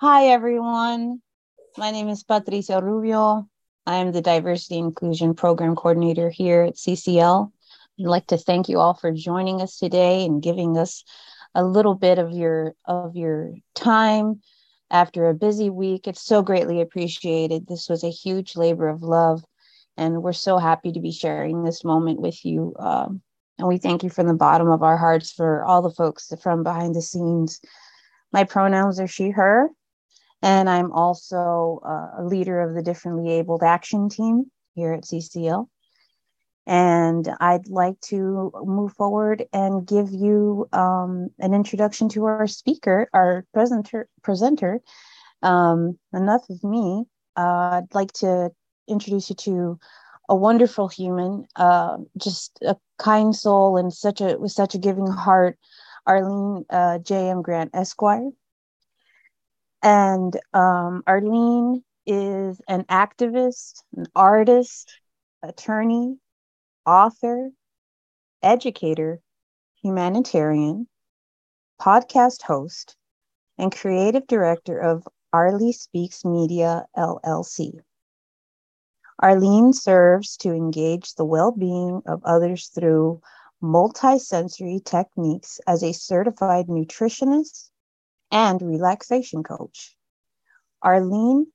Hi, everyone. My name is Patricia Rubio. I am the Diversity Inclusion Program Coordinator here at CCL. I'd like to thank you all for joining us today and giving us a little bit of your of your time after a busy week. It's so greatly appreciated. This was a huge labor of love, and we're so happy to be sharing this moment with you. Um, and we thank you from the bottom of our hearts for all the folks from behind the scenes. My pronouns are she, her, and I'm also uh, a leader of the Differently Abled Action Team here at CCL. And I'd like to move forward and give you um, an introduction to our speaker, our presenter. presenter. Um, enough of me. Uh, I'd like to introduce you to a wonderful human, uh, just a kind soul and such a with such a giving heart, Arlene uh, J.M. Grant Esquire. And um, Arlene is an activist, an artist, attorney, author, educator, humanitarian, podcast host, and creative director of Arlie Speaks Media LLC. Arlene serves to engage the well being of others through multisensory techniques as a certified nutritionist and relaxation coach. Arlene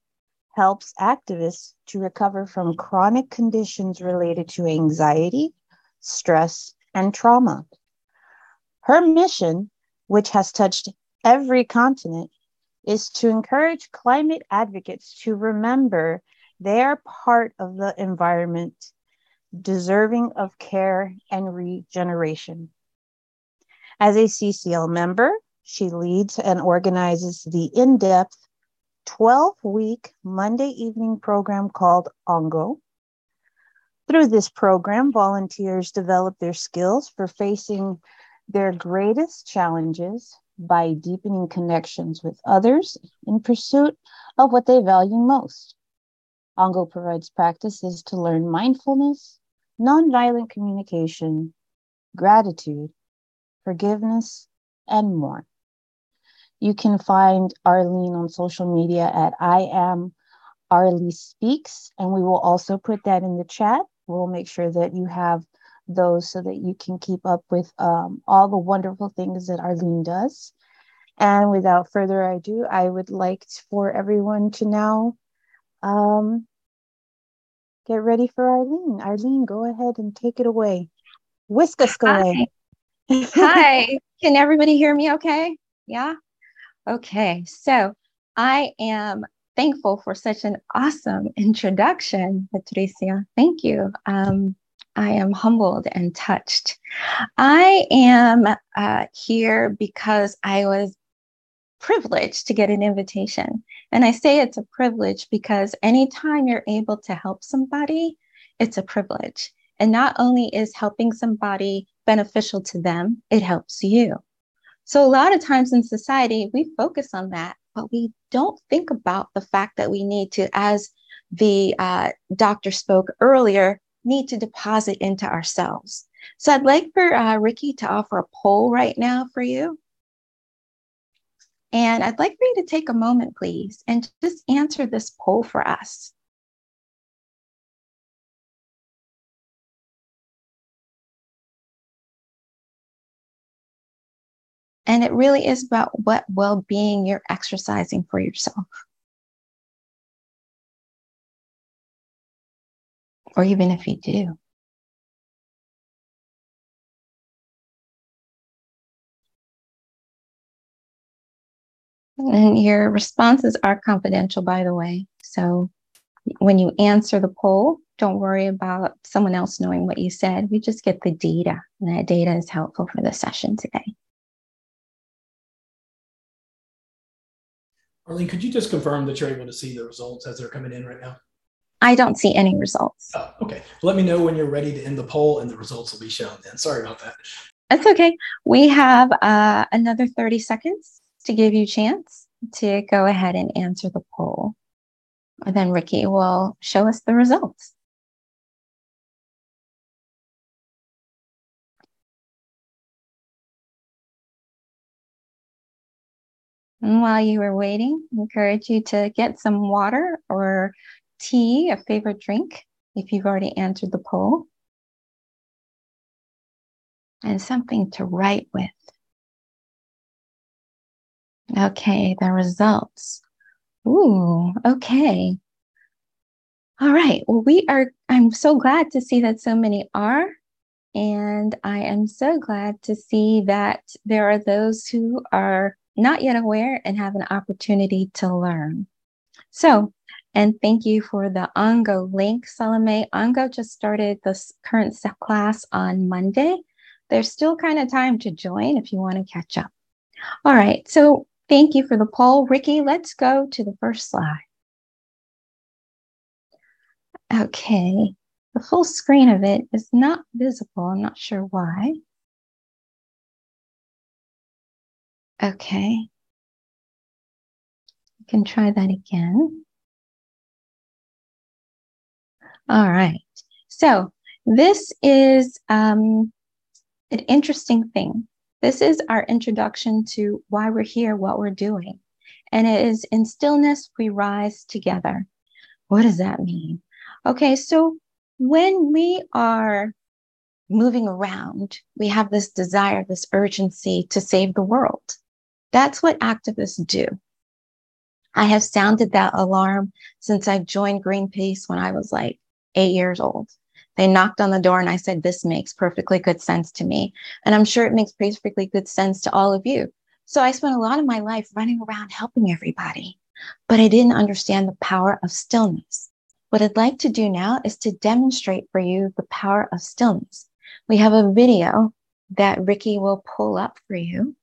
helps activists to recover from chronic conditions related to anxiety, stress, and trauma. Her mission, which has touched every continent, is to encourage climate advocates to remember they are part of the environment deserving of care and regeneration. As a CCL member, she leads and organizes the in depth 12 week Monday evening program called ONGO. Through this program, volunteers develop their skills for facing their greatest challenges by deepening connections with others in pursuit of what they value most. ONGO provides practices to learn mindfulness, nonviolent communication, gratitude, forgiveness, and more. You can find Arlene on social media at I am Arlie Speaks, and we will also put that in the chat. We'll make sure that you have those so that you can keep up with um, all the wonderful things that Arlene does. And without further ado, I would like for everyone to now um, get ready for Arlene. Arlene, go ahead and take it away. Whisk us away. Hi. Can everybody hear me okay? Yeah? Okay, so I am thankful for such an awesome introduction, Patricia. Thank you. Um, I am humbled and touched. I am uh, here because I was privileged to get an invitation. And I say it's a privilege because anytime you're able to help somebody, it's a privilege. And not only is helping somebody beneficial to them, it helps you. So, a lot of times in society, we focus on that, but we don't think about the fact that we need to, as the uh, doctor spoke earlier, need to deposit into ourselves. So, I'd like for uh, Ricky to offer a poll right now for you. And I'd like for you to take a moment, please, and just answer this poll for us. And it really is about what well being you're exercising for yourself. Or even if you do. And your responses are confidential, by the way. So when you answer the poll, don't worry about someone else knowing what you said. We just get the data, and that data is helpful for the session today. Arlene, could you just confirm that you're able to see the results as they're coming in right now? I don't see any results. Oh, okay. Let me know when you're ready to end the poll and the results will be shown then. Sorry about that. That's okay. We have uh, another 30 seconds to give you a chance to go ahead and answer the poll. And then Ricky will show us the results. And while you were waiting, I encourage you to get some water or tea, a favorite drink, if you've already answered the poll, and something to write with. Okay, the results. Ooh, okay. All right. Well, we are, I'm so glad to see that so many are. And I am so glad to see that there are those who are not yet aware and have an opportunity to learn. So, and thank you for the ONGO link, Salome. ONGO just started this current class on Monday. There's still kind of time to join if you want to catch up. All right, so thank you for the poll. Ricky, let's go to the first slide. Okay, the full screen of it is not visible. I'm not sure why. Okay. You can try that again. All right. So this is um, an interesting thing. This is our introduction to why we're here, what we're doing. And it is in stillness we rise together. What does that mean? Okay, so when we are moving around, we have this desire, this urgency to save the world. That's what activists do. I have sounded that alarm since I joined Greenpeace when I was like eight years old. They knocked on the door and I said, This makes perfectly good sense to me. And I'm sure it makes perfectly good sense to all of you. So I spent a lot of my life running around helping everybody, but I didn't understand the power of stillness. What I'd like to do now is to demonstrate for you the power of stillness. We have a video that Ricky will pull up for you.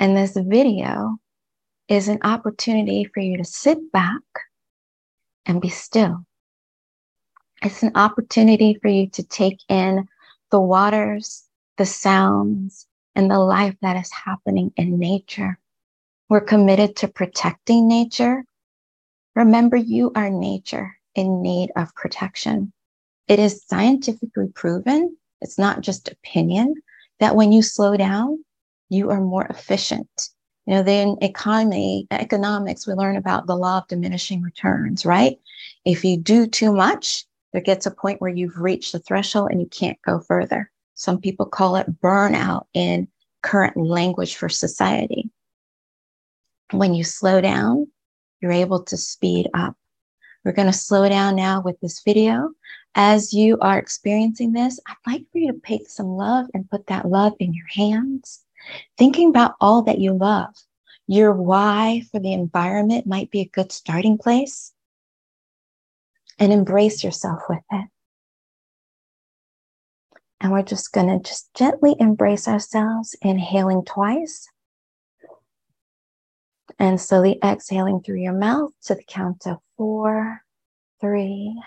And this video is an opportunity for you to sit back and be still. It's an opportunity for you to take in the waters, the sounds, and the life that is happening in nature. We're committed to protecting nature. Remember, you are nature in need of protection. It is scientifically proven, it's not just opinion, that when you slow down, you are more efficient. You know, then economy, economics, we learn about the law of diminishing returns, right? If you do too much, there gets a point where you've reached the threshold and you can't go further. Some people call it burnout in current language for society. When you slow down, you're able to speed up. We're going to slow down now with this video. As you are experiencing this, I'd like for you to take some love and put that love in your hands Thinking about all that you love, your why for the environment might be a good starting place. And embrace yourself with it. And we're just going to just gently embrace ourselves, inhaling twice. And slowly exhaling through your mouth to the count of four, three,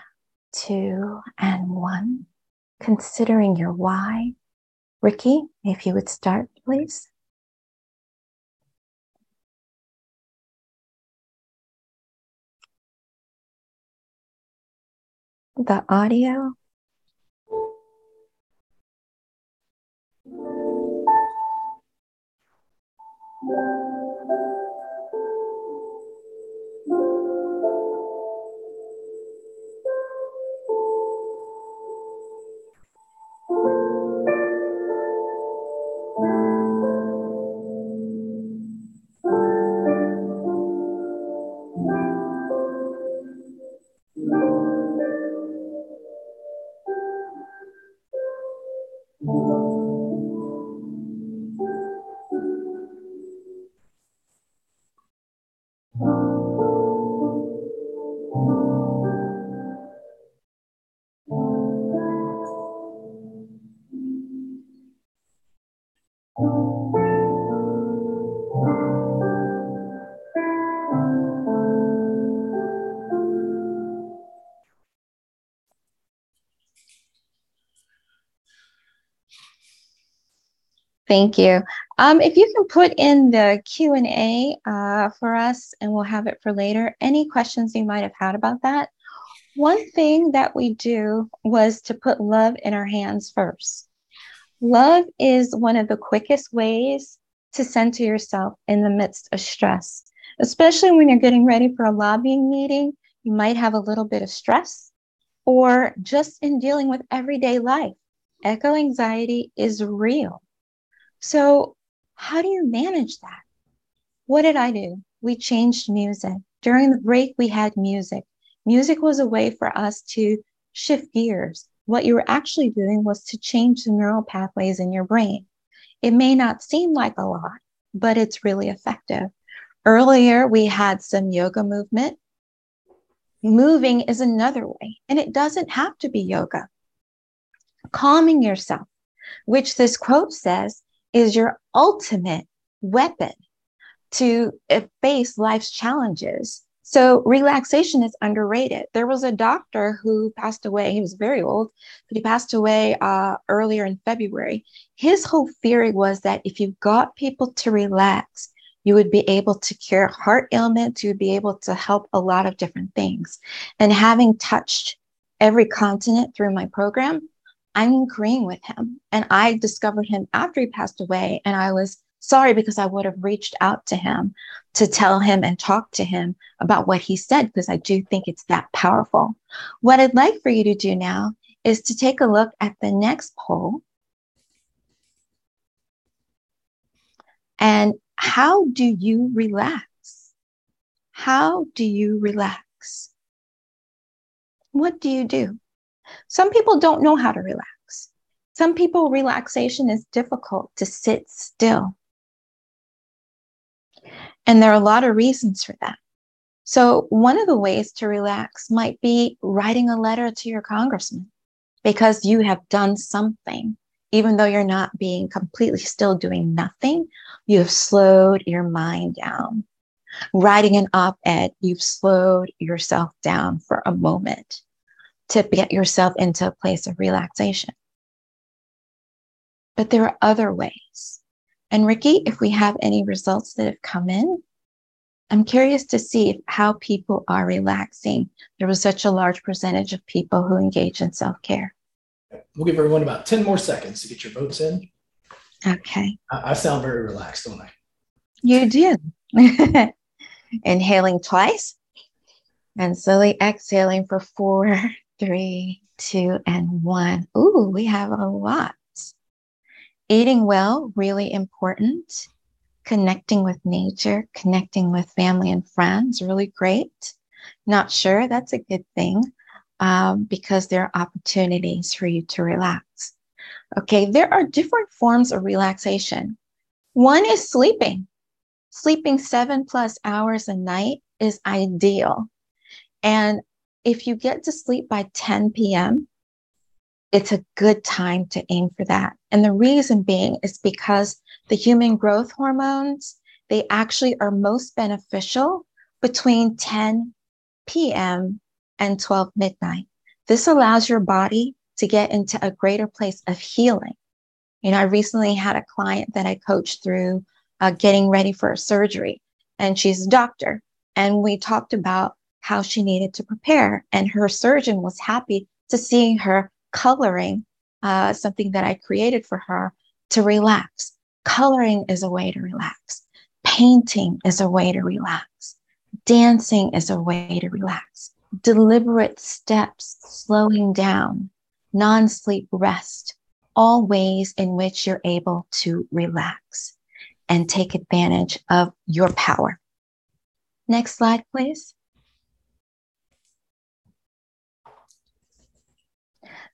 two, and one. Considering your why. Ricky, if you would start please? The audio. Thank you. Um, if you can put in the Q&A uh, for us and we'll have it for later, any questions you might have had about that. One thing that we do was to put love in our hands first. Love is one of the quickest ways to center yourself in the midst of stress, especially when you're getting ready for a lobbying meeting. You might have a little bit of stress, or just in dealing with everyday life. Eco anxiety is real. So, how do you manage that? What did I do? We changed music. During the break, we had music. Music was a way for us to shift gears. What you were actually doing was to change the neural pathways in your brain. It may not seem like a lot, but it's really effective. Earlier, we had some yoga movement. Moving is another way, and it doesn't have to be yoga. Calming yourself, which this quote says is your ultimate weapon to face life's challenges. So relaxation is underrated. There was a doctor who passed away. He was very old, but he passed away uh, earlier in February. His whole theory was that if you got people to relax, you would be able to cure heart ailments. You would be able to help a lot of different things. And having touched every continent through my program, I'm agreeing with him. And I discovered him after he passed away. And I was sorry because I would have reached out to him to tell him and talk to him about what he said, because I do think it's that powerful. What I'd like for you to do now is to take a look at the next poll. And how do you relax? How do you relax? What do you do? Some people don't know how to relax. Some people, relaxation is difficult to sit still. And there are a lot of reasons for that. So, one of the ways to relax might be writing a letter to your congressman because you have done something, even though you're not being completely still doing nothing, you have slowed your mind down. Writing an op ed, you've slowed yourself down for a moment to get yourself into a place of relaxation. But there are other ways. And Ricky, if we have any results that have come in, I'm curious to see how people are relaxing. There was such a large percentage of people who engage in self care. We'll give everyone about 10 more seconds to get your votes in. Okay. I, I sound very relaxed, don't I? You do. Inhaling twice and slowly exhaling for four, three, two, and one. Ooh, we have a lot. Eating well, really important. Connecting with nature, connecting with family and friends, really great. Not sure, that's a good thing um, because there are opportunities for you to relax. Okay, there are different forms of relaxation. One is sleeping. Sleeping seven plus hours a night is ideal. And if you get to sleep by 10 p.m., it's a good time to aim for that. And the reason being is because the human growth hormones, they actually are most beneficial between 10 p.m. and 12 midnight. This allows your body to get into a greater place of healing. You know, I recently had a client that I coached through uh, getting ready for a surgery, and she's a doctor. And we talked about how she needed to prepare, and her surgeon was happy to see her coloring, uh, something that I created for her to relax. Coloring is a way to relax. Painting is a way to relax. Dancing is a way to relax. Deliberate steps, slowing down, non sleep rest, all ways in which you're able to relax and take advantage of your power. Next slide, please.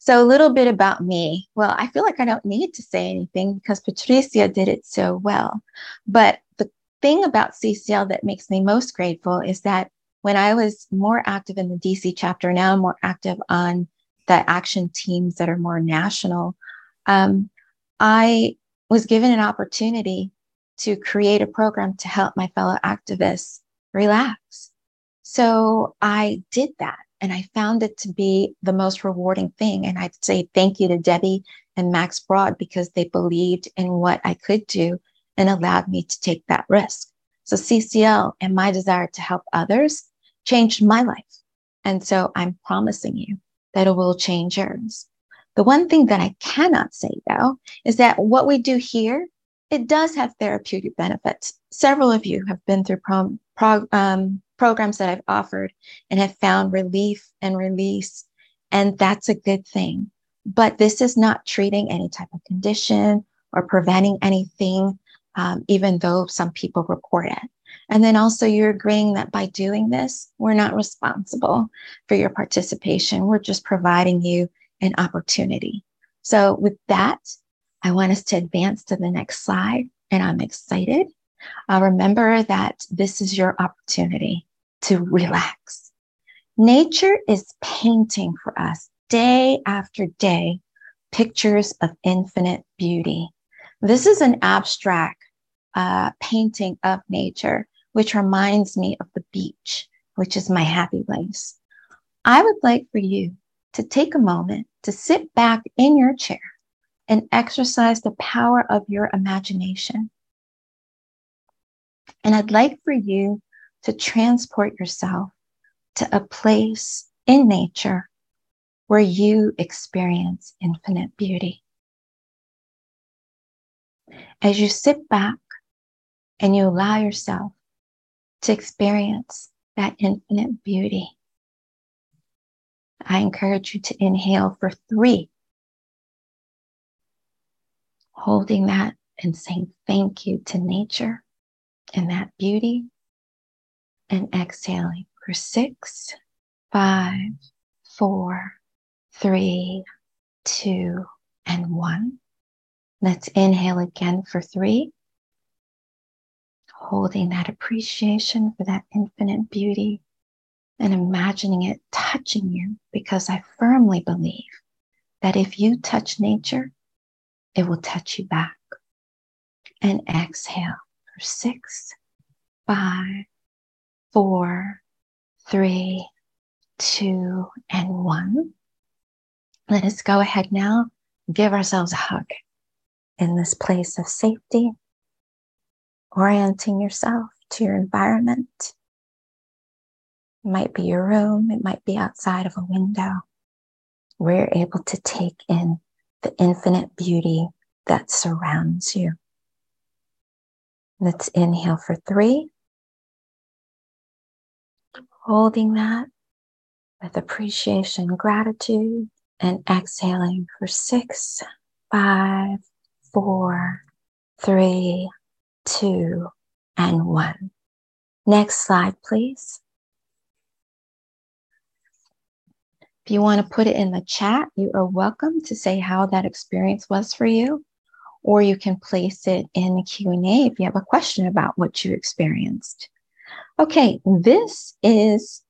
So, a little bit about me. Well, I feel like I don't need to say anything because Patricia did it so well. But the thing about CCL that makes me most grateful is that when I was more active in the DC chapter, now I'm more active on the action teams that are more national. Um, I was given an opportunity to create a program to help my fellow activists relax. So I did that. And I found it to be the most rewarding thing. And I'd say thank you to Debbie and Max Broad because they believed in what I could do and allowed me to take that risk. So CCL and my desire to help others changed my life. And so I'm promising you that it will change yours. The one thing that I cannot say though is that what we do here it does have therapeutic benefits. Several of you have been through prom, pro, um, programs that I've offered and have found relief and release, and that's a good thing. But this is not treating any type of condition or preventing anything, um, even though some people report it. And then also, you're agreeing that by doing this, we're not responsible for your participation. We're just providing you an opportunity. So, with that, I want us to advance to the next slide, and I'm excited. Uh, remember that this is your opportunity to relax. Nature is painting for us day after day pictures of infinite beauty. This is an abstract uh, painting of nature, which reminds me of the beach, which is my happy place. I would like for you to take a moment to sit back in your chair and exercise the power of your imagination. And I'd like for you to transport yourself to a place in nature where you experience infinite beauty. As you sit back and you allow yourself to experience that infinite beauty, I encourage you to inhale for three holding that and saying thank you to nature and that beauty, and exhaling for six, five, four, three, two, and one. Let's inhale again for three, holding that appreciation for that infinite beauty and imagining it touching you because I firmly believe that if you touch nature, it will touch you back. And exhale for six, five, four, three, two, and one. Let us go ahead now, give ourselves a hug in this place of safety, orienting yourself to your environment. It might be your room, it might be outside of a window where you're able to take in the infinite beauty that surrounds you. Let's inhale for three. Holding that with appreciation, gratitude, and exhaling for six, five, four, three, two, and one. Next slide, please. If you want to put it in the chat, you are welcome to say how that experience was for you, or you can place it in the Q&A if you have a question about what you experienced. Okay, this is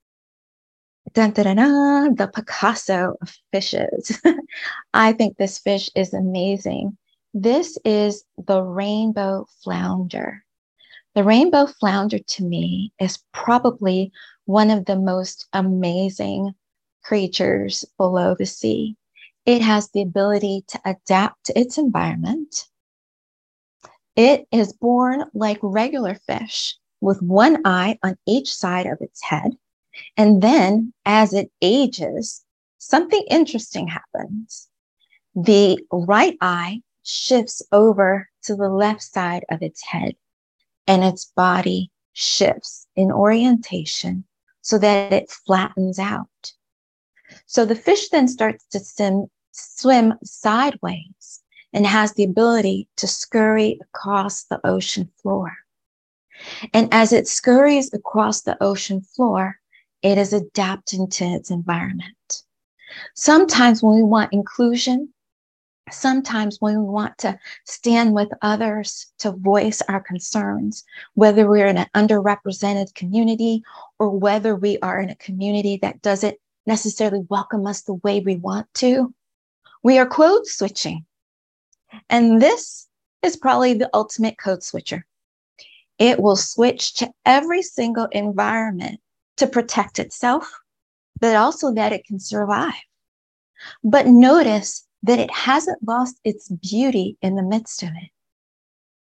the Picasso of fishes. I think this fish is amazing. This is the rainbow flounder. The rainbow flounder to me is probably one of the most amazing creatures below the sea. It has the ability to adapt to its environment. It is born like regular fish with one eye on each side of its head. And then as it ages, something interesting happens. The right eye shifts over to the left side of its head and its body shifts in orientation so that it flattens out. So the fish then starts to sim, swim sideways and has the ability to scurry across the ocean floor. And as it scurries across the ocean floor, it is adapting to its environment. Sometimes when we want inclusion, sometimes when we want to stand with others to voice our concerns, whether we're in an underrepresented community or whether we are in a community that doesn't necessarily welcome us the way we want to. We are code switching. And this is probably the ultimate code switcher. It will switch to every single environment to protect itself, but also that it can survive. But notice that it hasn't lost its beauty in the midst of it.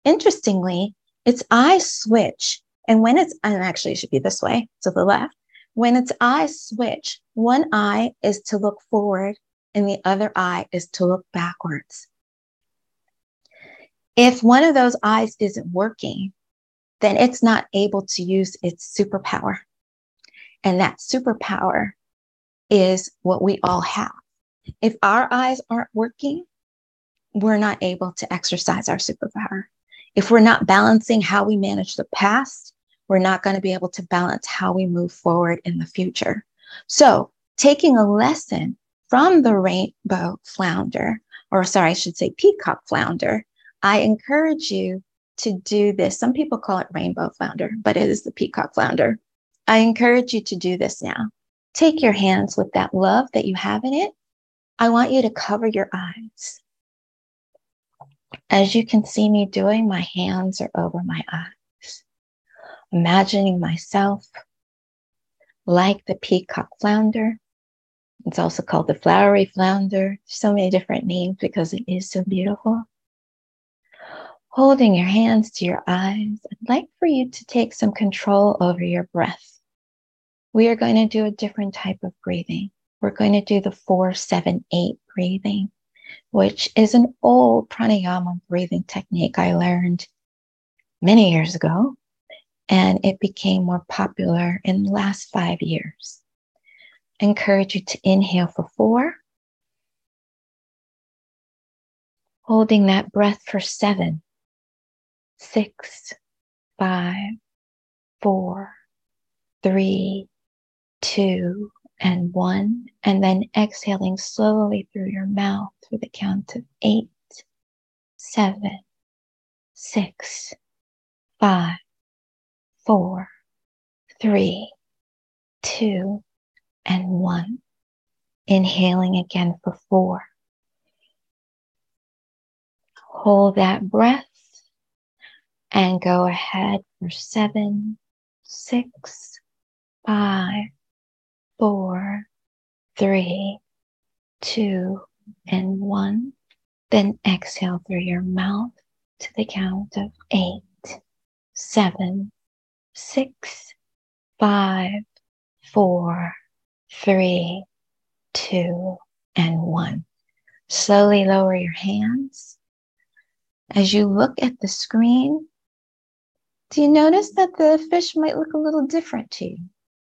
Interestingly, its eyes switch. And when it's, and actually it should be this way to the left, when its eyes switch, one eye is to look forward and the other eye is to look backwards. If one of those eyes isn't working, then it's not able to use its superpower. And that superpower is what we all have. If our eyes aren't working, we're not able to exercise our superpower. If we're not balancing how we manage the past, we're not going to be able to balance how we move forward in the future. So, taking a lesson from the rainbow flounder, or sorry, I should say peacock flounder, I encourage you to do this. Some people call it rainbow flounder, but it is the peacock flounder. I encourage you to do this now. Take your hands with that love that you have in it. I want you to cover your eyes. As you can see me doing, my hands are over my eyes, imagining myself like the peacock flounder. It's also called the flowery flounder. So many different names because it is so beautiful. Holding your hands to your eyes, I'd like for you to take some control over your breath. We are going to do a different type of breathing. We're going to do the four, seven, eight breathing, which is an old pranayama breathing technique I learned many years ago and it became more popular in the last five years. I encourage you to inhale for four, holding that breath for seven, six, five, four, three, two, and one, and then exhaling slowly through your mouth through the count of eight, seven, six, five, four, three, two, and one. Inhaling again for four. Hold that breath and go ahead for seven, six, five, four, three, two, and one. Then exhale through your mouth to the count of eight, seven, six, five, four, three, two, and one. Slowly lower your hands. As you look at the screen, do you notice that the fish might look a little different to you?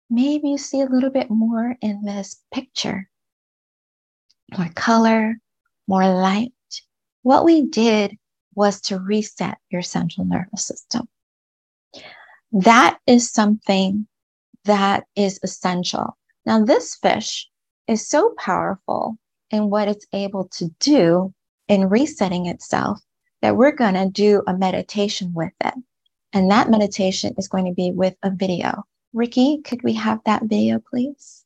Maybe you see a little bit more in this picture. More color, more light. What we did was to reset your central nervous system. That is something that is essential. Now, this fish is so powerful in what it's able to do in resetting itself that we're going to do a meditation with it. And that meditation is going to be with a video. Ricky, could we have that video, please?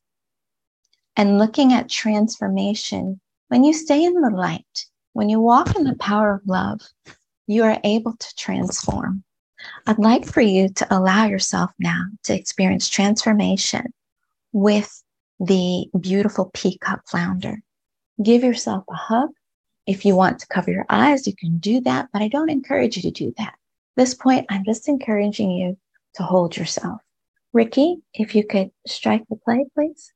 And looking at transformation, when you stay in the light, when you walk in the power of love, you are able to transform. I'd like for you to allow yourself now to experience transformation with the beautiful peacock flounder. Give yourself a hug. If you want to cover your eyes, you can do that, but I don't encourage you to do that this point, I'm just encouraging you to hold yourself. Ricky, if you could strike the play, please.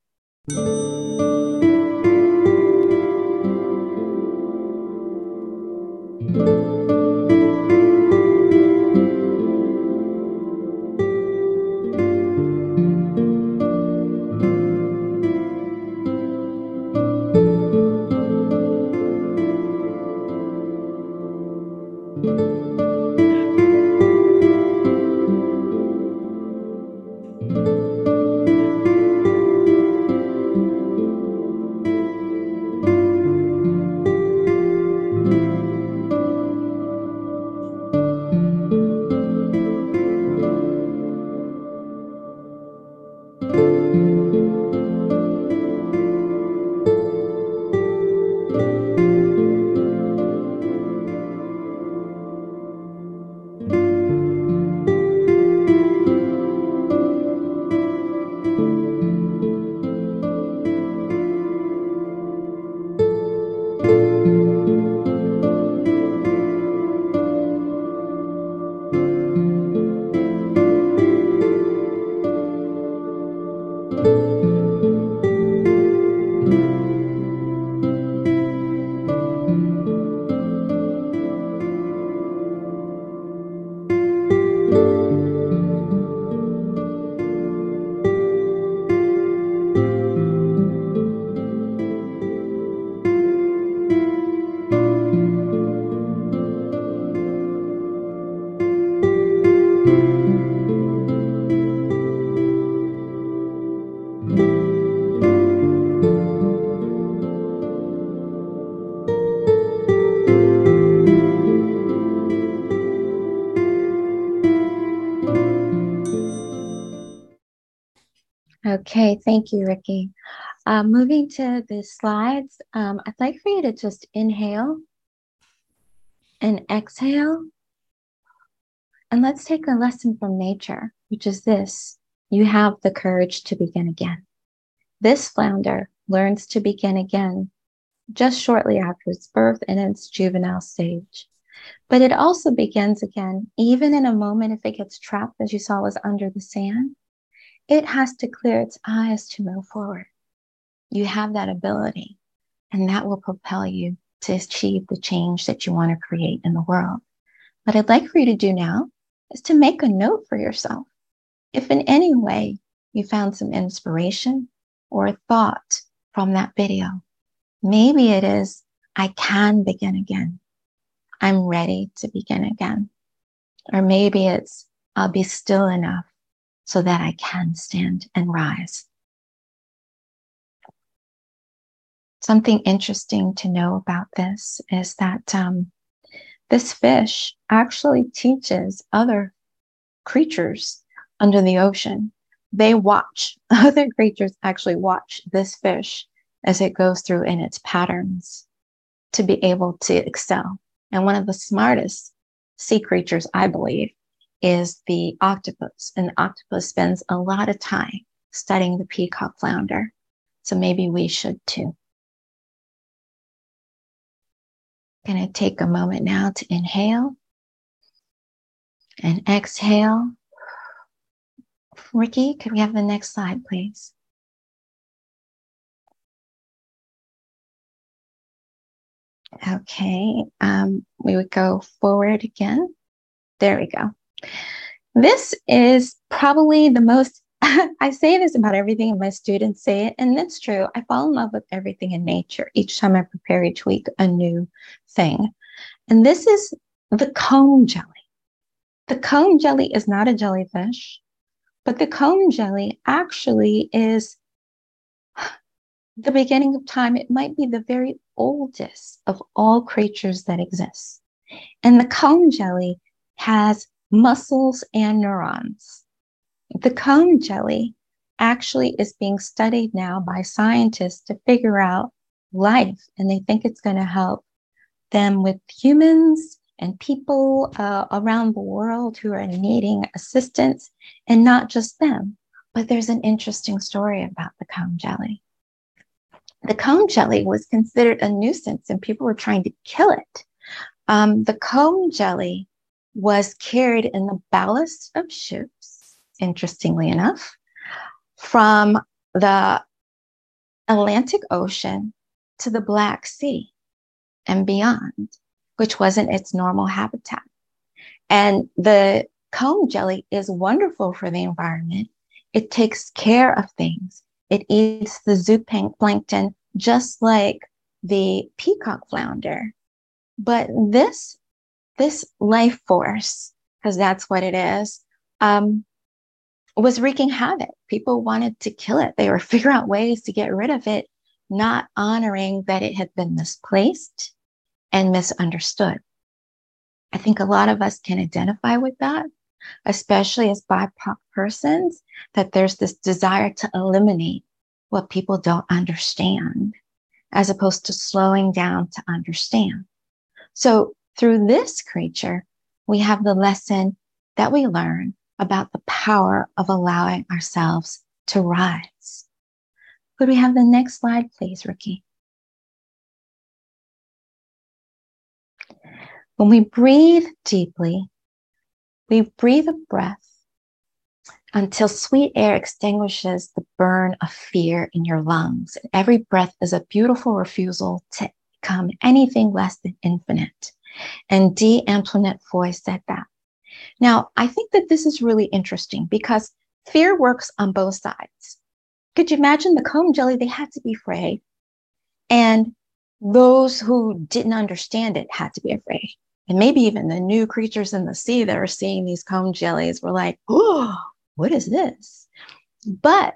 Okay, thank you, Ricky. Uh, moving to the slides, um, I'd like for you to just inhale and exhale. And let's take a lesson from nature, which is this you have the courage to begin again. This flounder learns to begin again just shortly after its birth in its juvenile stage. But it also begins again, even in a moment if it gets trapped, as you saw was under the sand it has to clear its eyes to move forward. You have that ability, and that will propel you to achieve the change that you want to create in the world. What I'd like for you to do now is to make a note for yourself. If in any way you found some inspiration or a thought from that video, maybe it is, I can begin again. I'm ready to begin again. Or maybe it's, I'll be still enough so that I can stand and rise. Something interesting to know about this is that um, this fish actually teaches other creatures under the ocean. They watch, other creatures actually watch this fish as it goes through in its patterns to be able to excel. And one of the smartest sea creatures, I believe, is the octopus. And the octopus spends a lot of time studying the peacock flounder. So maybe we should too. Going to take a moment now to inhale and exhale. Ricky, could we have the next slide, please? Okay, um, we would go forward again. There we go. This is probably the most, I say this about everything, and my students say it, and it's true. I fall in love with everything in nature. Each time I prepare each week a new thing. And this is the comb jelly. The comb jelly is not a jellyfish, but the comb jelly actually is the beginning of time. It might be the very oldest of all creatures that exist. And the comb jelly has muscles and neurons. The comb jelly actually is being studied now by scientists to figure out life, and they think it's going to help them with humans and people uh, around the world who are needing assistance, and not just them. But there's an interesting story about the comb jelly. The comb jelly was considered a nuisance, and people were trying to kill it. Um, the comb jelly was carried in the ballast of ships, interestingly enough, from the Atlantic Ocean to the Black Sea and beyond, which wasn't its normal habitat. And the comb jelly is wonderful for the environment. It takes care of things. It eats the zooplankton just like the peacock flounder. But this this life force, because that's what it is, um, was wreaking havoc. People wanted to kill it. They were figuring out ways to get rid of it, not honoring that it had been misplaced and misunderstood. I think a lot of us can identify with that, especially as BIPOC persons, that there's this desire to eliminate what people don't understand, as opposed to slowing down to understand. So through this creature, we have the lesson that we learn about the power of allowing ourselves to rise. Could we have the next slide, please, Ricky? When we breathe deeply, we breathe a breath until sweet air extinguishes the burn of fear in your lungs. Every breath is a beautiful refusal to become anything less than infinite. And D. Antoinette Foy said that. Now, I think that this is really interesting because fear works on both sides. Could you imagine the comb jelly? They had to be afraid. And those who didn't understand it had to be afraid. And maybe even the new creatures in the sea that are seeing these comb jellies were like, oh, what is this? But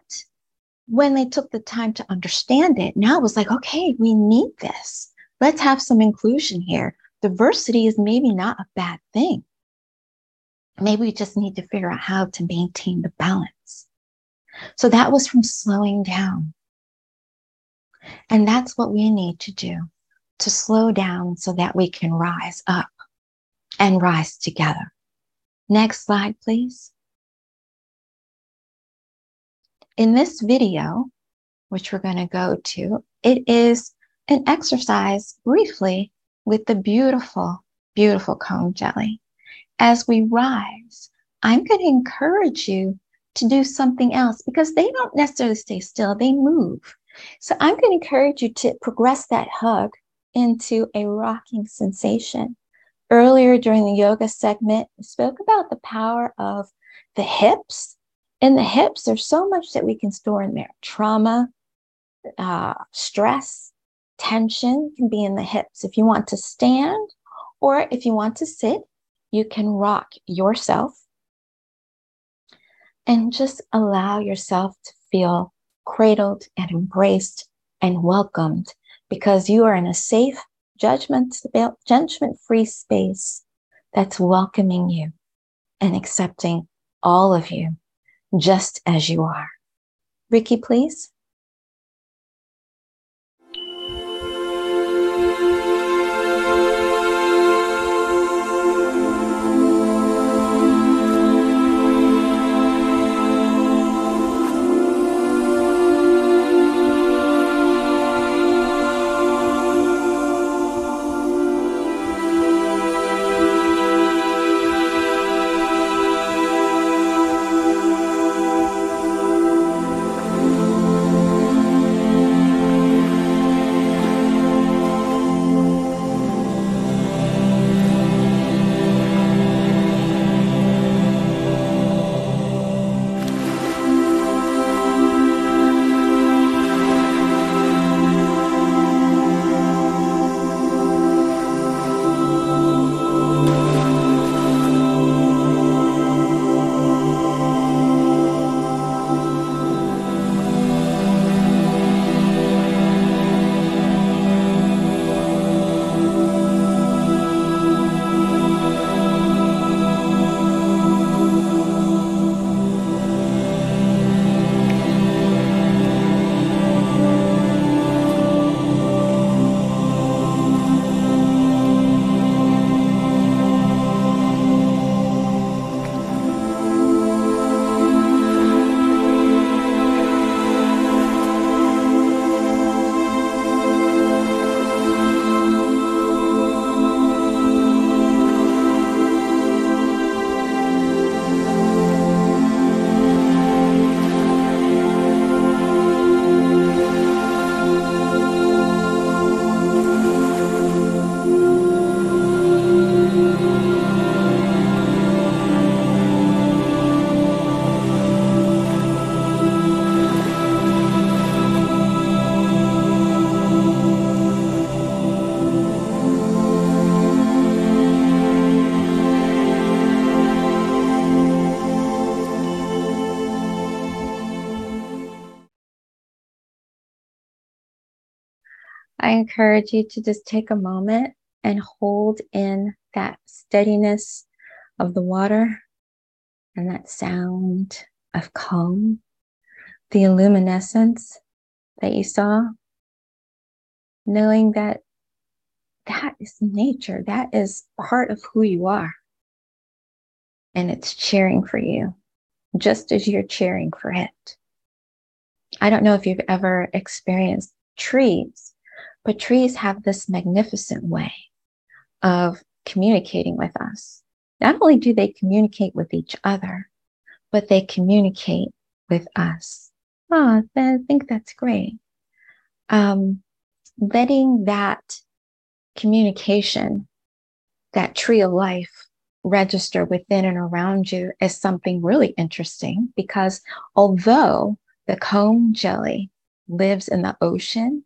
when they took the time to understand it, now it was like, okay, we need this. Let's have some inclusion here. Diversity is maybe not a bad thing. Maybe we just need to figure out how to maintain the balance. So that was from slowing down. And that's what we need to do to slow down so that we can rise up and rise together. Next slide, please. In this video, which we're going to go to, it is an exercise briefly with the beautiful, beautiful comb jelly. As we rise, I'm going to encourage you to do something else because they don't necessarily stay still, they move. So I'm going to encourage you to progress that hug into a rocking sensation. Earlier during the yoga segment, we spoke about the power of the hips. In the hips, there's so much that we can store in there trauma, uh, stress, tension can be in the hips. If you want to stand or if you want to sit, you can rock yourself and just allow yourself to feel cradled and embraced and welcomed because you are in a safe, judgment, judgment free space that's welcoming you and accepting all of you just as you are. Ricky, please. I encourage you to just take a moment and hold in that steadiness of the water and that sound of calm, the illuminescence that you saw, knowing that that is nature, that is part of who you are. And it's cheering for you, just as you're cheering for it. I don't know if you've ever experienced trees but trees have this magnificent way of communicating with us. Not only do they communicate with each other, but they communicate with us. Oh, I think that's great. Um, letting that communication, that tree of life, register within and around you is something really interesting because although the comb jelly lives in the ocean,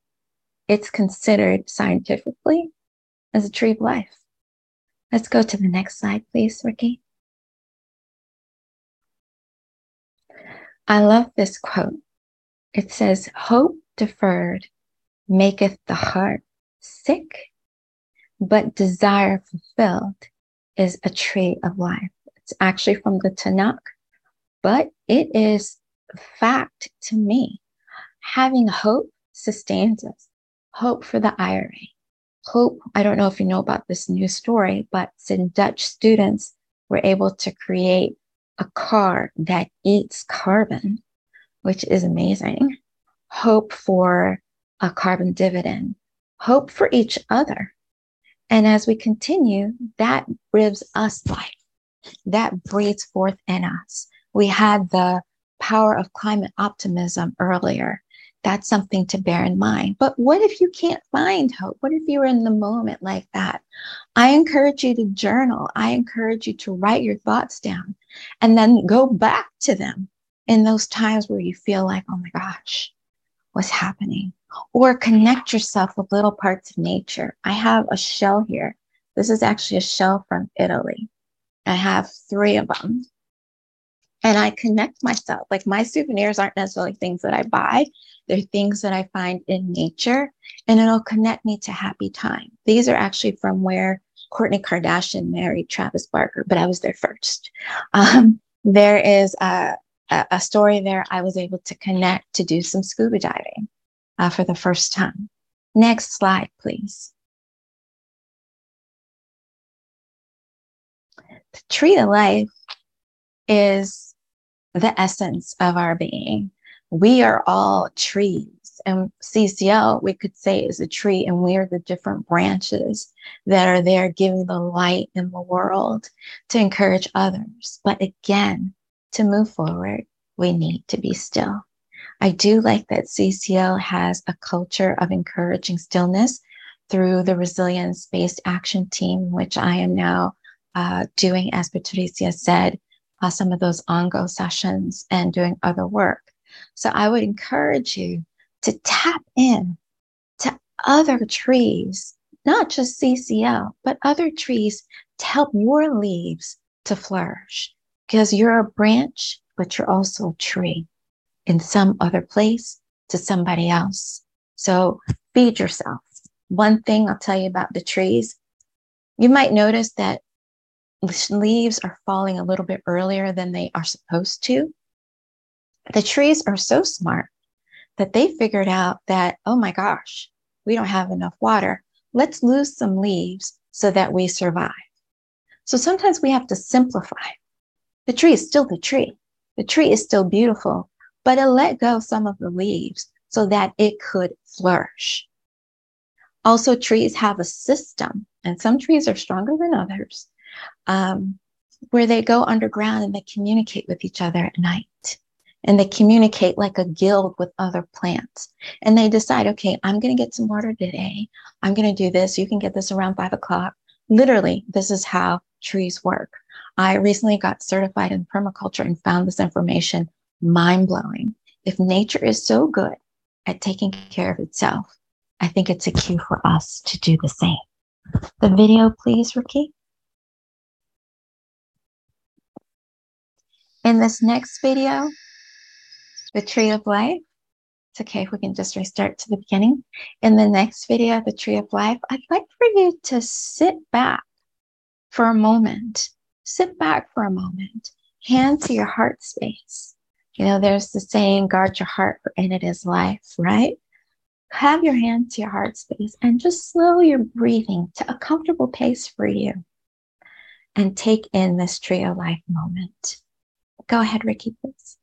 it's considered scientifically as a tree of life. Let's go to the next slide, please, Ricky. I love this quote. It says, Hope deferred maketh the heart sick, but desire fulfilled is a tree of life. It's actually from the Tanakh, but it is fact to me. Having hope sustains us. Hope for the IRA. Hope, I don't know if you know about this new story, but some Dutch students were able to create a car that eats carbon, which is amazing. Hope for a carbon dividend. Hope for each other. And as we continue, that gives us life. That breathes forth in us. We had the power of climate optimism earlier. That's something to bear in mind. But what if you can't find hope? What if you're in the moment like that? I encourage you to journal. I encourage you to write your thoughts down and then go back to them in those times where you feel like, oh my gosh, what's happening? Or connect yourself with little parts of nature. I have a shell here. This is actually a shell from Italy. I have three of them and I connect myself. Like my souvenirs aren't necessarily things that I buy, they're things that I find in nature, and it'll connect me to happy time. These are actually from where Kourtney Kardashian married Travis Barker, but I was there first. Um, there is a, a, story there I was able to connect to do some scuba diving uh, for the first time. Next slide, please. The tree of life is the essence of our being. We are all trees. And CCL, we could say, is a tree, and we are the different branches that are there giving the light in the world to encourage others. But again, to move forward, we need to be still. I do like that CCL has a culture of encouraging stillness through the resilience based action team, which I am now uh, doing, as Patricia said, uh, some of those ongo sessions and doing other work. So I would encourage you to tap in to other trees, not just CCL, but other trees to help your leaves to flourish because you're a branch, but you're also a tree in some other place to somebody else. So feed yourself. One thing I'll tell you about the trees, you might notice that leaves are falling a little bit earlier than they are supposed to. The trees are so smart that they figured out that, oh my gosh, we don't have enough water. Let's lose some leaves so that we survive. So sometimes we have to simplify. The tree is still the tree. The tree is still beautiful, but it let go some of the leaves so that it could flourish. Also, trees have a system, and some trees are stronger than others um, where they go underground and they communicate with each other at night. And they communicate like a guild with other plants. And they decide, okay, I'm going to get some water today. I'm going to do this. You can get this around five o'clock. Literally, this is how trees work. I recently got certified in permaculture and found this information mind blowing. If nature is so good at taking care of itself, I think it's a cue for us to do the same. The video, please, Ricky. In this next video, the tree of life, it's okay if we can just restart to the beginning. In the next video, the tree of life, I'd like for you to sit back for a moment. Sit back for a moment. Hand to your heart space. You know, there's the saying, guard your heart, and it is life, right? Have your hand to your heart space and just slow your breathing to a comfortable pace for you. And take in this tree of life moment. Go ahead, Ricky, please.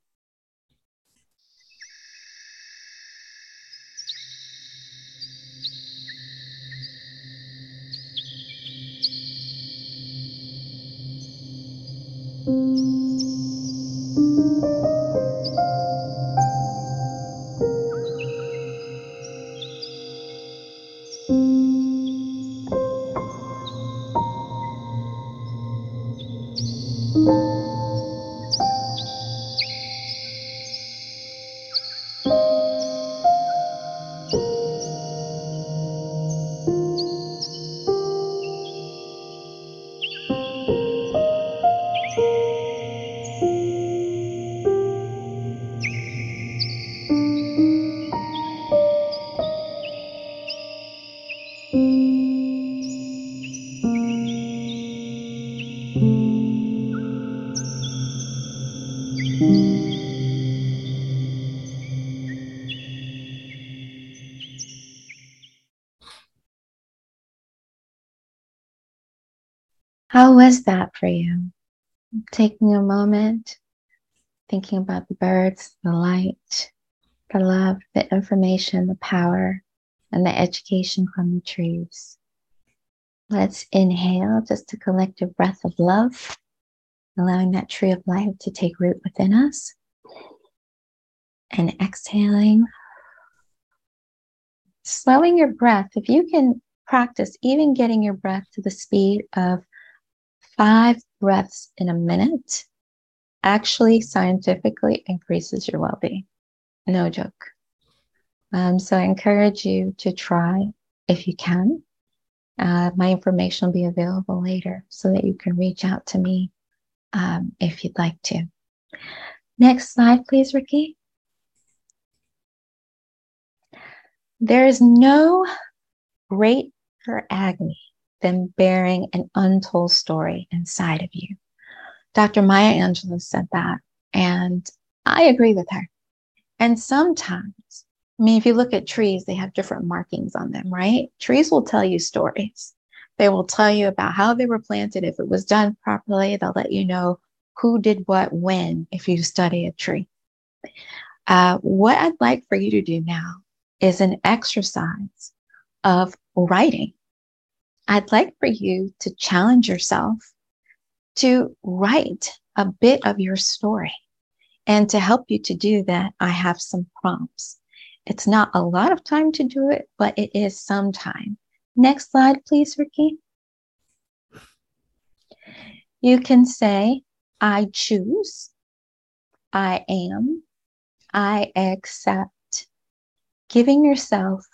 How was that for you? Taking a moment, thinking about the birds, the light, the love, the information, the power, and the education from the trees. Let's inhale just a collective breath of love, allowing that tree of life to take root within us. And exhaling, slowing your breath. If you can practice even getting your breath to the speed of five breaths in a minute actually scientifically increases your well being. No joke. Um, so I encourage you to try if you can. Uh, my information will be available later so that you can reach out to me um, if you'd like to. Next slide, please, Ricky. There is no greater agony than bearing an untold story inside of you. Dr. Maya Angelou said that, and I agree with her. And sometimes, I mean, if you look at trees, they have different markings on them, right? Trees will tell you stories. They will tell you about how they were planted. If it was done properly, they'll let you know who did what when if you study a tree. Uh, what I'd like for you to do now is an exercise of writing I'd like for you to challenge yourself to write a bit of your story. And to help you to do that, I have some prompts. It's not a lot of time to do it, but it is some time. Next slide, please, Ricky. You can say, I choose, I am, I accept. Giving yourself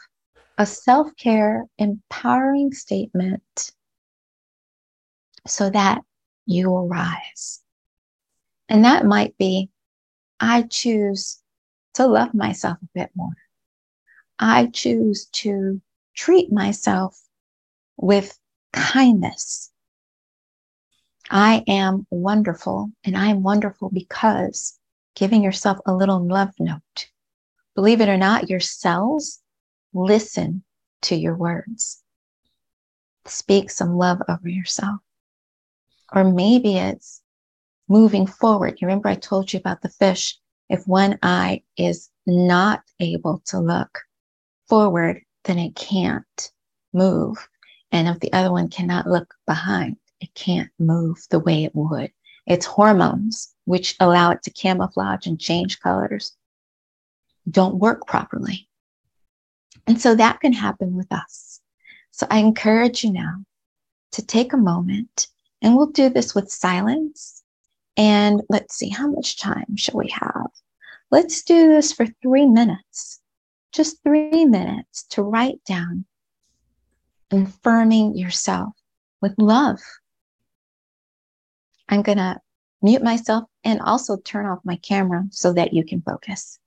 a self care, empowering statement so that you will rise. And that might be I choose to love myself a bit more. I choose to treat myself with kindness. I am wonderful, and I am wonderful because giving yourself a little love note. Believe it or not, your cells listen to your words. Speak some love over yourself. Or maybe it's moving forward. You remember I told you about the fish. If one eye is not able to look forward, then it can't move. And if the other one cannot look behind, it can't move the way it would. It's hormones, which allow it to camouflage and change colors, don't work properly. And so that can happen with us. So I encourage you now to take a moment and we'll do this with silence. And let's see, how much time shall we have? Let's do this for three minutes, just three minutes to write down affirming yourself with love. I'm going to mute myself and also turn off my camera so that you can focus.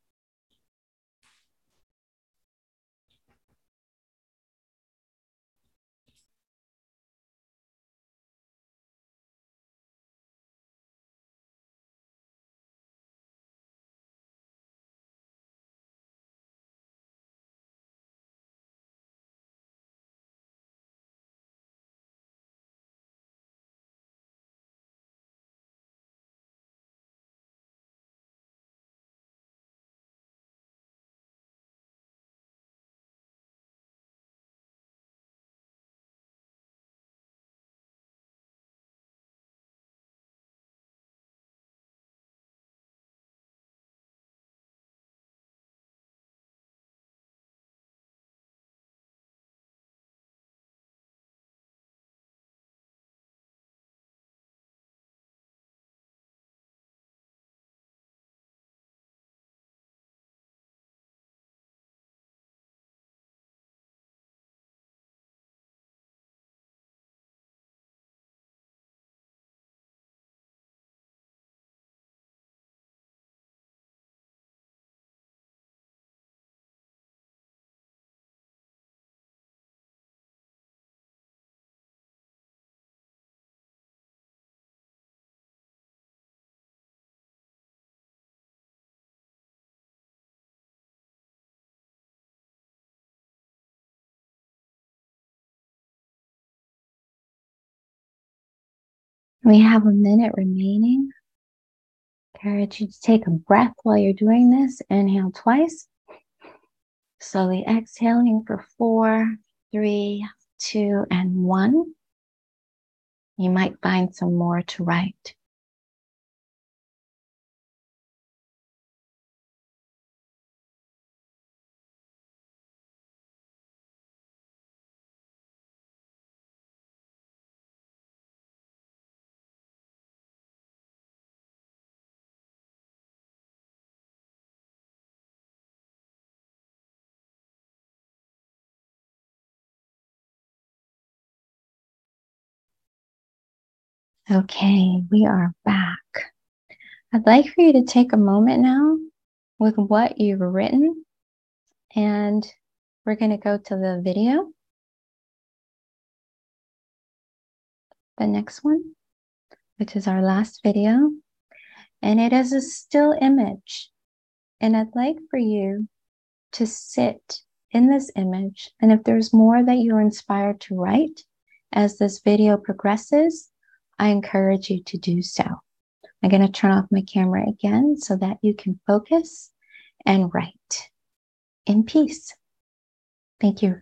We have a minute remaining. Encourage you to take a breath while you're doing this. Inhale twice. Slowly exhaling for four, three, two, and one. You might find some more to write. Okay, we are back. I'd like for you to take a moment now with what you've written, and we're going to go to the video. The next one, which is our last video, and it is a still image. And I'd like for you to sit in this image, and if there's more that you're inspired to write as this video progresses, I encourage you to do so. I'm going to turn off my camera again so that you can focus and write in peace. Thank you.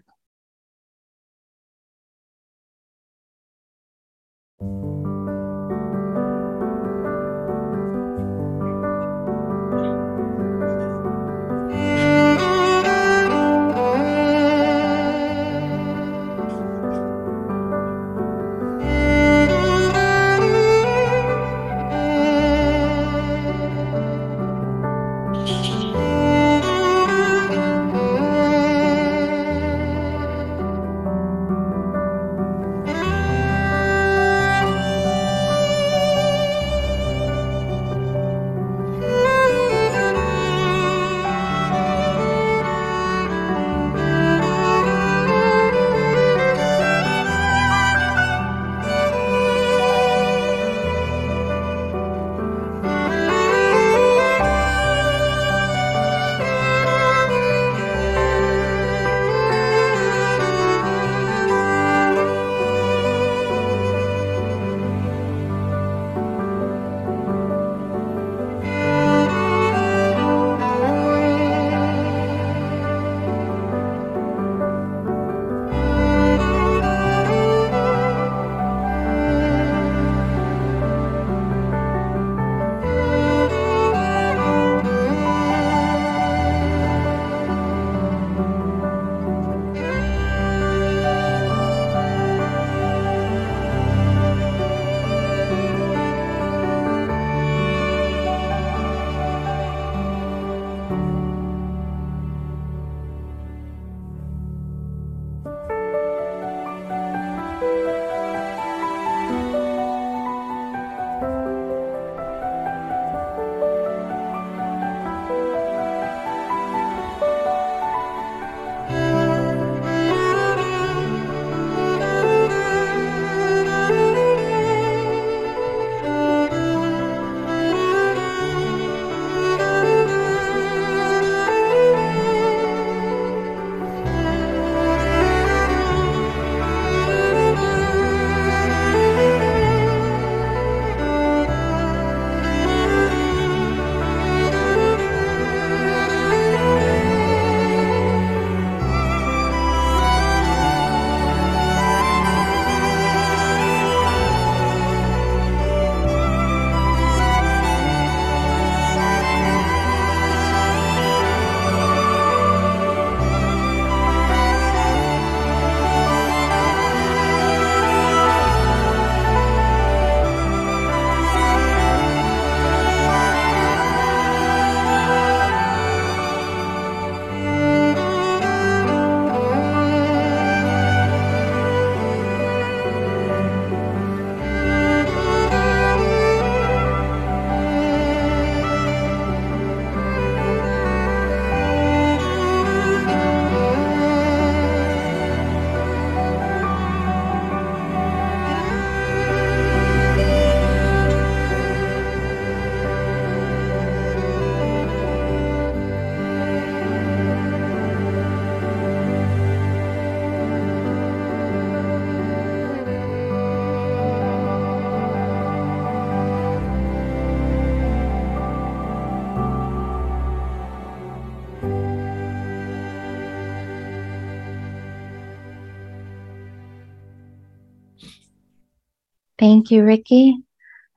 Thank you, Ricky.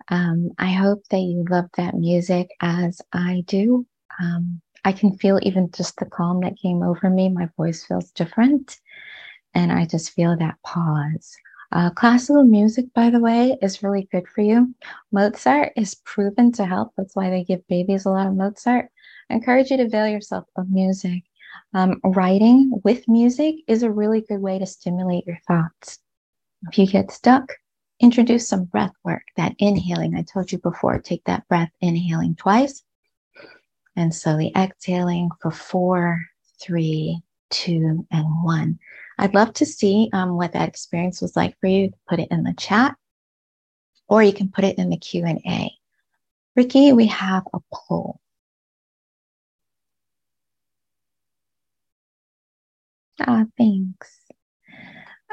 Um, I hope that you love that music as I do. Um, I can feel even just the calm that came over me. My voice feels different. And I just feel that pause. Uh, classical music, by the way, is really good for you. Mozart is proven to help. That's why they give babies a lot of Mozart. I encourage you to avail yourself of music. Um, writing with music is a really good way to stimulate your thoughts. If you get stuck, introduce some breath work, that inhaling. I told you before, take that breath, inhaling twice and slowly exhaling for four, three, two, and one. I'd love to see um, what that experience was like for you. Put it in the chat, or you can put it in the Q and A. Ricky, we have a poll. Ah, thanks.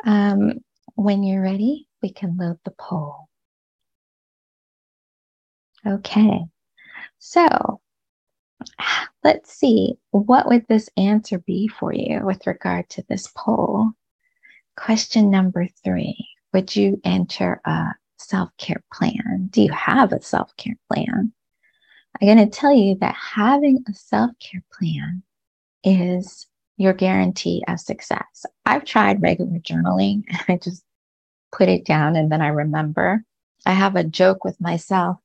Um, when you're ready, we can load the poll. Okay, so let's see, what would this answer be for you with regard to this poll? Question number three Would you enter a self care plan? Do you have a self care plan? I'm going to tell you that having a self care plan is your guarantee of success. I've tried regular journaling and I just put it down and then I remember. I have a joke with myself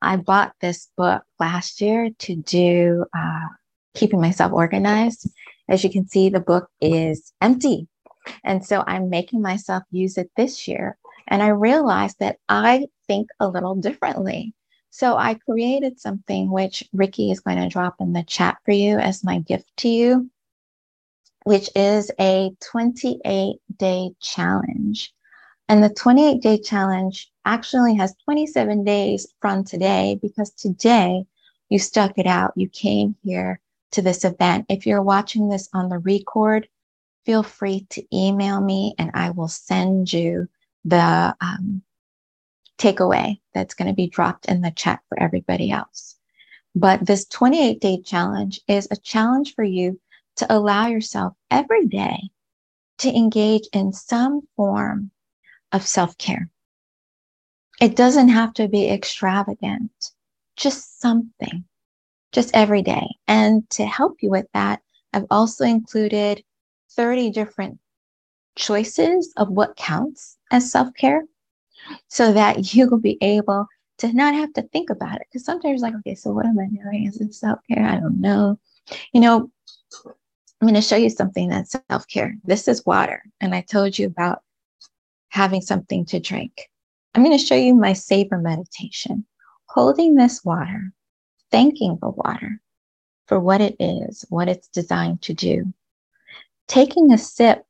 I bought this book last year to do uh, keeping myself organized. As you can see, the book is empty. And so I'm making myself use it this year. And I realized that I think a little differently. So I created something which Ricky is going to drop in the chat for you as my gift to you, which is a 28 day challenge. And the 28 day challenge actually has 27 days from today because today you stuck it out. You came here to this event. If you're watching this on the record, feel free to email me and I will send you the um, takeaway that's going to be dropped in the chat for everybody else. But this 28 day challenge is a challenge for you to allow yourself every day to engage in some form of self care. It doesn't have to be extravagant, just something, just every day. And to help you with that, I've also included 30 different choices of what counts as self care so that you will be able to not have to think about it. Because sometimes, like, okay, so what am I doing? Is it self care? I don't know. You know, I'm going to show you something that's self care. This is water. And I told you about having something to drink. I'm going to show you my savor meditation. Holding this water, thanking the water for what it is, what it's designed to do. Taking a sip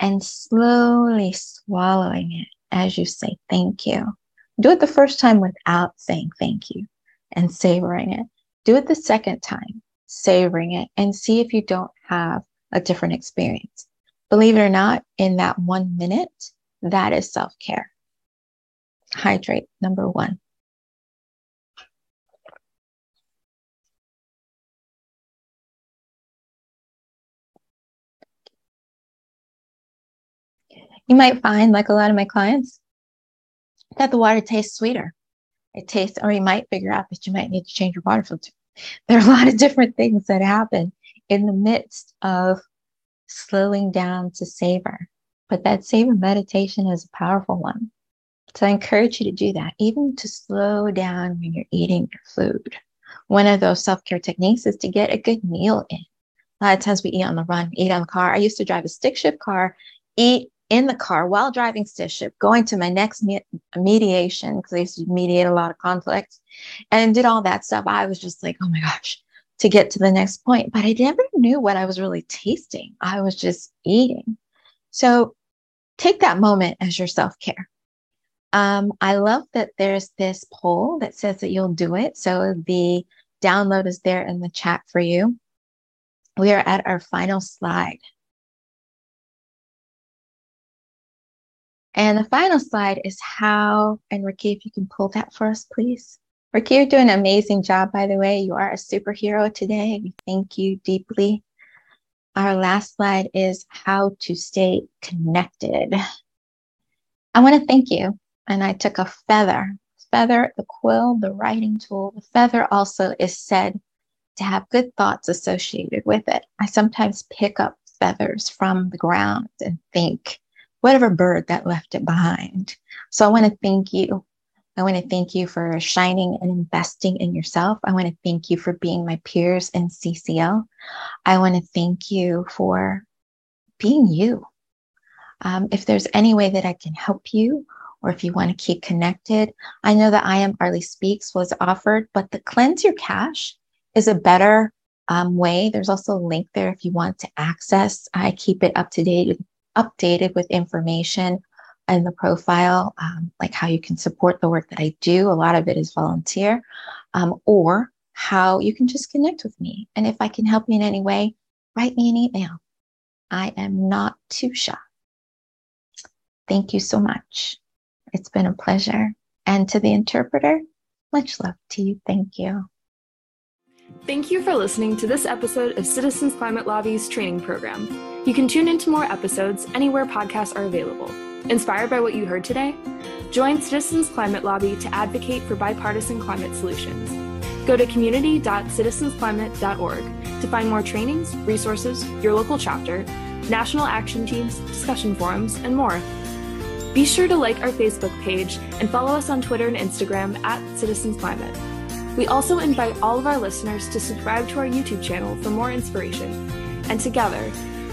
and slowly swallowing it as you say thank you. Do it the first time without saying thank you and savoring it. Do it the second time, savoring it, and see if you don't have a different experience. Believe it or not, in that one minute, that is self care. Hydrate, number one. You might find, like a lot of my clients, that the water tastes sweeter. It tastes, or you might figure out that you might need to change your water filter. There are a lot of different things that happen in the midst of slowing down to savor. But that savor meditation is a powerful one. So I encourage you to do that, even to slow down when you're eating your food. One of those self care techniques is to get a good meal in. A lot of times we eat on the run, eat on the car. I used to drive a stick shift car, eat in the car while driving stick shift, going to my next me- mediation because I used to mediate a lot of conflicts and did all that stuff. I was just like, oh my gosh, to get to the next point. But I never knew what I was really tasting. I was just eating. So take that moment as your self care. Um, I love that there's this poll that says that you'll do it. So the download is there in the chat for you. We are at our final slide. And the final slide is how, and Ricky, if you can pull that for us, please. Ricky, you're doing an amazing job, by the way. You are a superhero today. We thank you deeply. Our last slide is how to stay connected. I want to thank you and I took a feather. Feather, the quill, the writing tool, the feather also is said to have good thoughts associated with it. I sometimes pick up feathers from the ground and think, whatever bird that left it behind. So I want to thank you. I want to thank you for shining and investing in yourself. I want to thank you for being my peers in CCL. I want to thank you for being you. Um, if there's any way that I can help you, or if you want to keep connected, I know that I am Arlie Speaks was offered, but the Cleanse Your Cache is a better um, way. There's also a link there if you want to access. I keep it up to date, updated with information in the profile, um, like how you can support the work that I do. A lot of it is volunteer, um, or how you can just connect with me. And if I can help you in any way, write me an email. I am not too shy. Thank you so much. It's been a pleasure. And to the interpreter, much love to you. Thank you. Thank you for listening to this episode of Citizens Climate Lobby's training program. You can tune into more episodes anywhere podcasts are available. Inspired by what you heard today? Join Citizens Climate Lobby to advocate for bipartisan climate solutions. Go to community.citizensclimate.org to find more trainings, resources, your local chapter, national action teams, discussion forums, and more. Be sure to like our Facebook page and follow us on Twitter and Instagram at Citizens Climate. We also invite all of our listeners to subscribe to our YouTube channel for more inspiration. And together,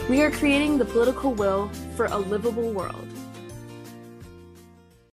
we are creating the political will for a livable world.